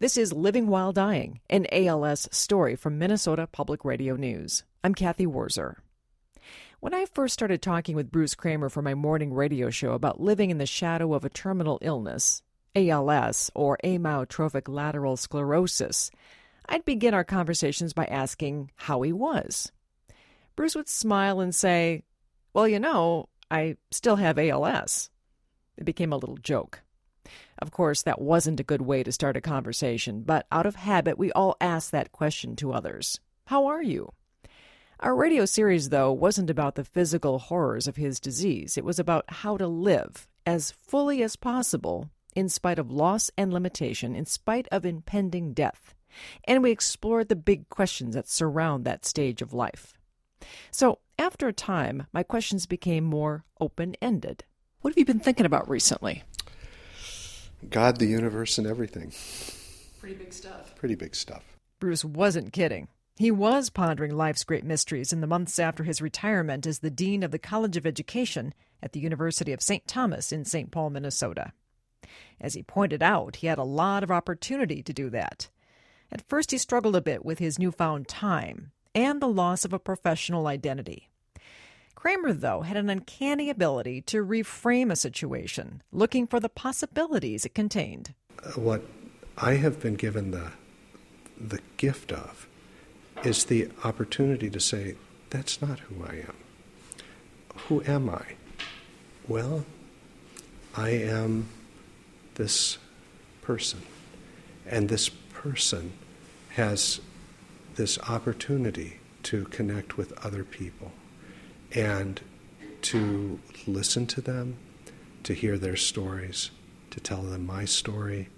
This is Living While Dying, an ALS story from Minnesota Public Radio News. I'm Cathy Wurzer. When I first started talking with Bruce Kramer for my morning radio show about living in the shadow of a terminal illness, ALS or amyotrophic lateral sclerosis, I'd begin our conversations by asking how he was. Bruce would smile and say, Well, you know, I still have ALS. It became a little joke. Of course, that wasn't a good way to start a conversation, but out of habit, we all ask that question to others How are you? Our radio series, though, wasn't about the physical horrors of his disease. It was about how to live as fully as possible in spite of loss and limitation, in spite of impending death. And we explored the big questions that surround that stage of life. So, after a time, my questions became more open ended. What have you been thinking about recently? God, the universe, and everything. Pretty big stuff. Pretty big stuff. Bruce wasn't kidding. He was pondering life's great mysteries in the months after his retirement as the Dean of the College of Education at the University of St. Thomas in St. Paul, Minnesota. As he pointed out, he had a lot of opportunity to do that. At first, he struggled a bit with his newfound time and the loss of a professional identity. Kramer, though, had an uncanny ability to reframe a situation, looking for the possibilities it contained. Uh, what I have been given the, the gift of is the opportunity to say, that's not who I am. Who am I? Well, I am this person. And this person has this opportunity to connect with other people and to listen to them, to hear their stories, to tell them my story,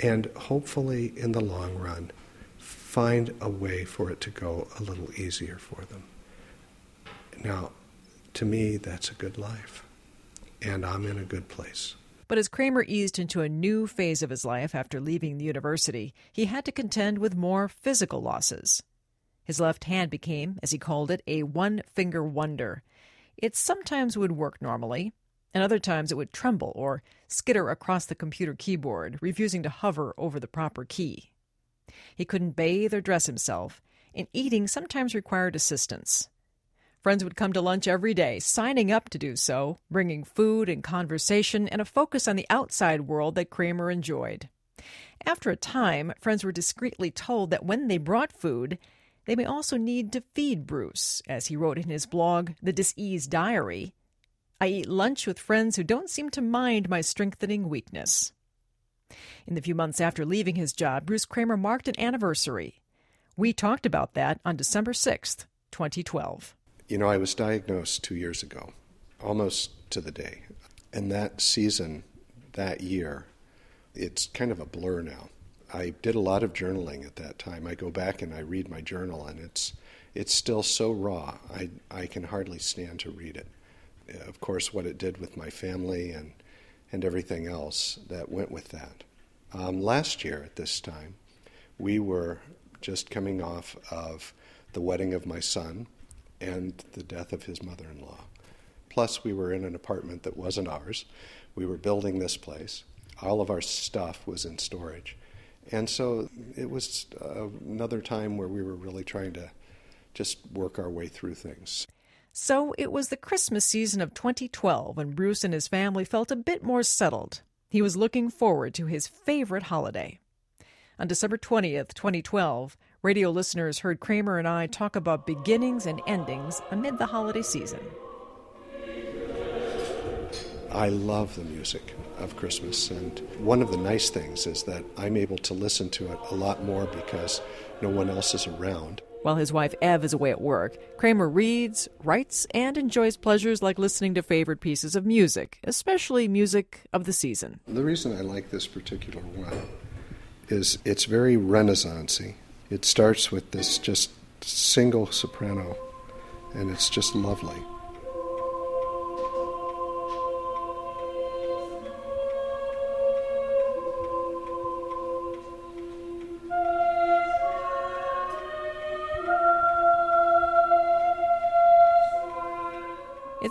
and hopefully in the long run, find a way for it to go a little easier for them. Now, to me, that's a good life, and I'm in a good place. But as Kramer eased into a new phase of his life after leaving the university, he had to contend with more physical losses. His left hand became, as he called it, a one finger wonder. It sometimes would work normally, and other times it would tremble or skitter across the computer keyboard, refusing to hover over the proper key. He couldn't bathe or dress himself, and eating sometimes required assistance. Friends would come to lunch every day, signing up to do so, bringing food and conversation and a focus on the outside world that Kramer enjoyed. After a time, friends were discreetly told that when they brought food, they may also need to feed Bruce, as he wrote in his blog, The Dis Ease Diary. I eat lunch with friends who don't seem to mind my strengthening weakness. In the few months after leaving his job, Bruce Kramer marked an anniversary. We talked about that on December 6th, 2012. You know, I was diagnosed two years ago, almost to the day. And that season, that year, it's kind of a blur now. I did a lot of journaling at that time. I go back and I read my journal, and it's it's still so raw. I I can hardly stand to read it. Of course, what it did with my family and and everything else that went with that. Um, last year at this time, we were just coming off of the wedding of my son and the death of his mother-in-law. Plus, we were in an apartment that wasn't ours. We were building this place. All of our stuff was in storage and so it was another time where we were really trying to just work our way through things. So it was the Christmas season of 2012 when Bruce and his family felt a bit more settled. He was looking forward to his favorite holiday. On December 20th, 2012, radio listeners heard Kramer and I talk about beginnings and endings amid the holiday season. I love the music of Christmas. And one of the nice things is that I'm able to listen to it a lot more because no one else is around. While his wife Ev is away at work, Kramer reads, writes, and enjoys pleasures like listening to favorite pieces of music, especially music of the season. The reason I like this particular one is it's very Renaissancey. It starts with this just single soprano, and it's just lovely.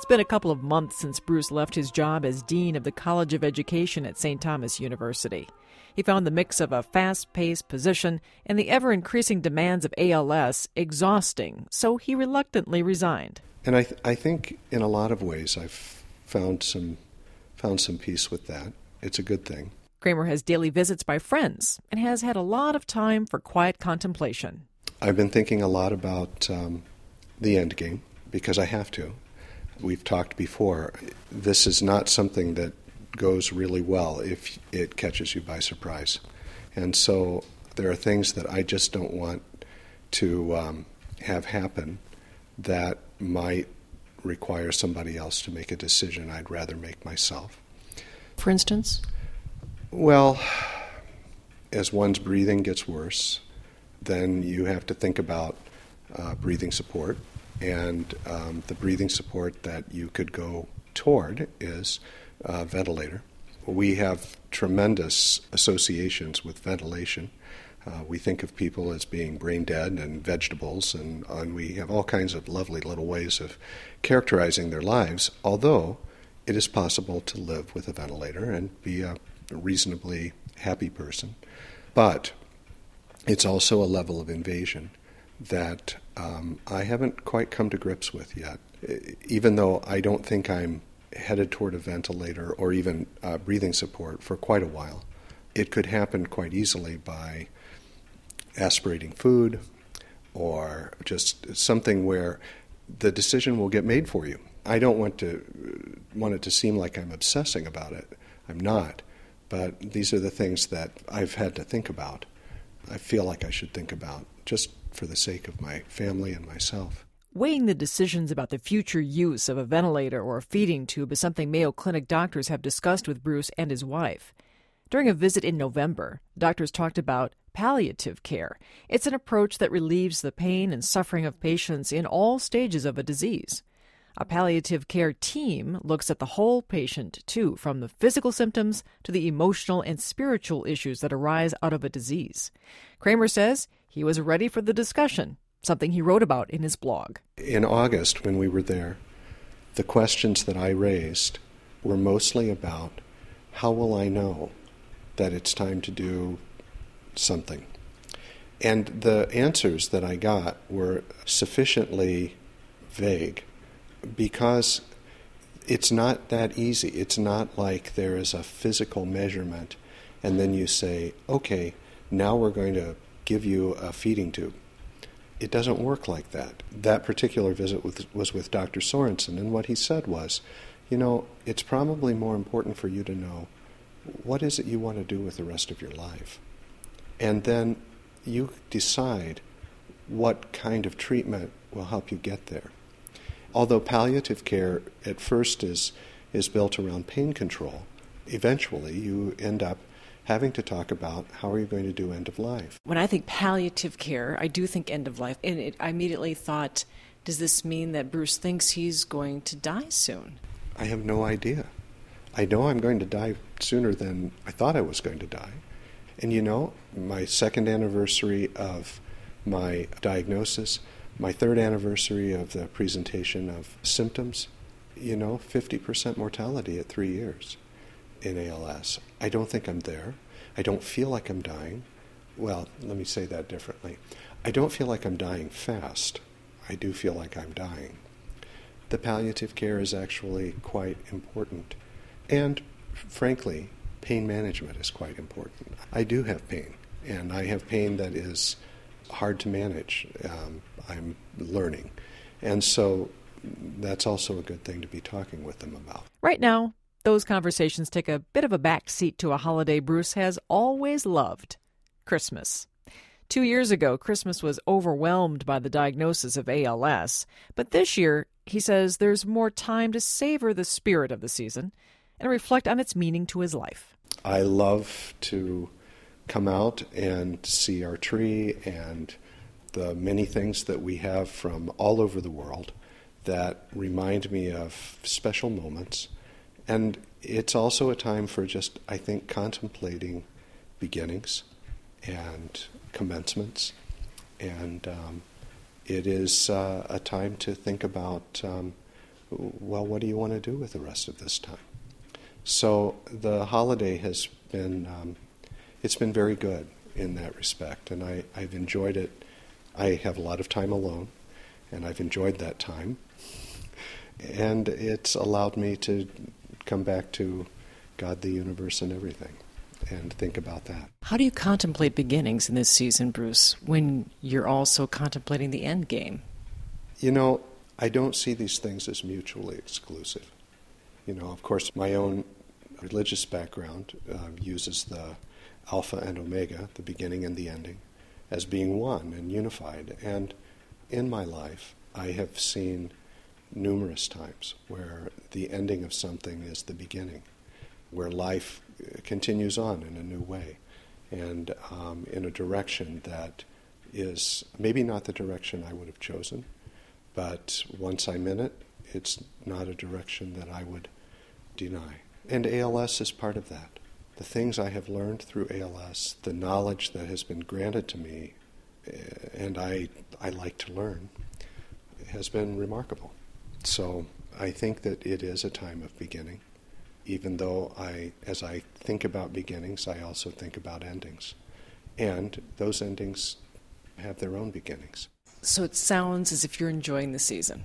It's been a couple of months since Bruce left his job as Dean of the College of Education at St. Thomas University. He found the mix of a fast paced position and the ever increasing demands of ALS exhausting, so he reluctantly resigned. And I, th- I think in a lot of ways I've found some, found some peace with that. It's a good thing. Kramer has daily visits by friends and has had a lot of time for quiet contemplation. I've been thinking a lot about um, the end game because I have to. We've talked before. This is not something that goes really well if it catches you by surprise. And so there are things that I just don't want to um, have happen that might require somebody else to make a decision I'd rather make myself. For instance? Well, as one's breathing gets worse, then you have to think about uh, breathing support. And um, the breathing support that you could go toward is uh, ventilator. We have tremendous associations with ventilation. Uh, we think of people as being brain dead and vegetables, and, and we have all kinds of lovely little ways of characterizing their lives, although it is possible to live with a ventilator and be a reasonably happy person. But it's also a level of invasion that um, I haven't quite come to grips with yet. Even though I don't think I'm headed toward a ventilator or even uh, breathing support for quite a while, it could happen quite easily by aspirating food or just something where the decision will get made for you. I don't want to want it to seem like I'm obsessing about it. I'm not, but these are the things that I've had to think about. I feel like I should think about just for the sake of my family and myself. Weighing the decisions about the future use of a ventilator or a feeding tube is something Mayo Clinic doctors have discussed with Bruce and his wife. During a visit in November, doctors talked about palliative care. It's an approach that relieves the pain and suffering of patients in all stages of a disease. A palliative care team looks at the whole patient, too, from the physical symptoms to the emotional and spiritual issues that arise out of a disease. Kramer says he was ready for the discussion, something he wrote about in his blog. In August, when we were there, the questions that I raised were mostly about how will I know that it's time to do something? And the answers that I got were sufficiently vague because it's not that easy. It's not like there is a physical measurement and then you say, okay, now we're going to give you a feeding tube. It doesn't work like that. That particular visit with, was with Dr. Sorenson, and what he said was, you know, it's probably more important for you to know what is it you want to do with the rest of your life. And then you decide what kind of treatment will help you get there. Although palliative care at first is, is built around pain control, eventually you end up having to talk about how are you going to do end of life. When I think palliative care, I do think end of life. And it, I immediately thought, does this mean that Bruce thinks he's going to die soon? I have no idea. I know I'm going to die sooner than I thought I was going to die. And you know, my second anniversary of my diagnosis, my third anniversary of the presentation of symptoms, you know, 50% mortality at three years in ALS. I don't think I'm there. I don't feel like I'm dying. Well, let me say that differently. I don't feel like I'm dying fast. I do feel like I'm dying. The palliative care is actually quite important. And frankly, pain management is quite important. I do have pain, and I have pain that is hard to manage. Um, I'm learning. And so that's also a good thing to be talking with them about. Right now, those conversations take a bit of a back seat to a holiday Bruce has always loved Christmas. Two years ago, Christmas was overwhelmed by the diagnosis of ALS, but this year, he says there's more time to savor the spirit of the season and reflect on its meaning to his life. I love to come out and see our tree and the many things that we have from all over the world that remind me of special moments and it's also a time for just, I think, contemplating beginnings and commencements. And um, it is uh, a time to think about um, well, what do you want to do with the rest of this time? So the holiday has been um, it's been very good in that respect, and I, I've enjoyed it. I have a lot of time alone, and I've enjoyed that time, and it's allowed me to come back to God, the universe, and everything, and think about that. How do you contemplate beginnings in this season, Bruce, when you're also contemplating the end game? You know, I don't see these things as mutually exclusive. You know, of course, my own religious background uh, uses the Alpha and Omega, the beginning and the ending, as being one and unified. And in my life, I have seen numerous times where the ending of something is the beginning, where life uh, continues on in a new way and um, in a direction that is maybe not the direction I would have chosen, but once I'm in it, it's not a direction that I would deny. And ALS is part of that. The things I have learned through ALS, the knowledge that has been granted to me, eh, and I, I like to learn, has been remarkable. So I think that it is a time of beginning, even though I, as I think about beginnings, I also think about endings. And those endings have their own beginnings. So it sounds as if you're enjoying the season.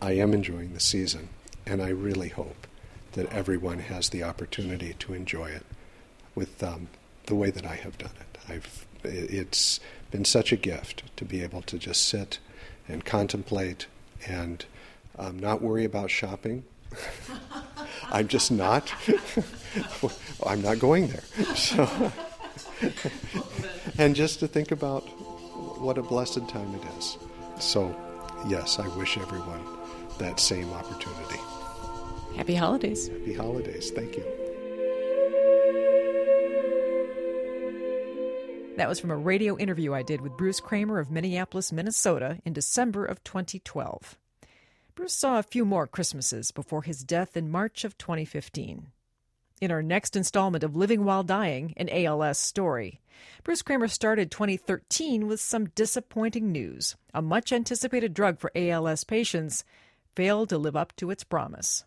I am enjoying the season, and I really hope that everyone has the opportunity to enjoy it with um, the way that I have done it. I've, it's been such a gift to be able to just sit and contemplate and um, not worry about shopping. I'm just not. I'm not going there. So, and just to think about what a blessed time it is. So, yes, I wish everyone that same opportunity. Happy holidays. Happy holidays. Thank you. That was from a radio interview I did with Bruce Kramer of Minneapolis, Minnesota in December of 2012. Bruce saw a few more Christmases before his death in March of 2015. In our next installment of Living While Dying, an ALS story, Bruce Kramer started 2013 with some disappointing news. A much anticipated drug for ALS patients failed to live up to its promise.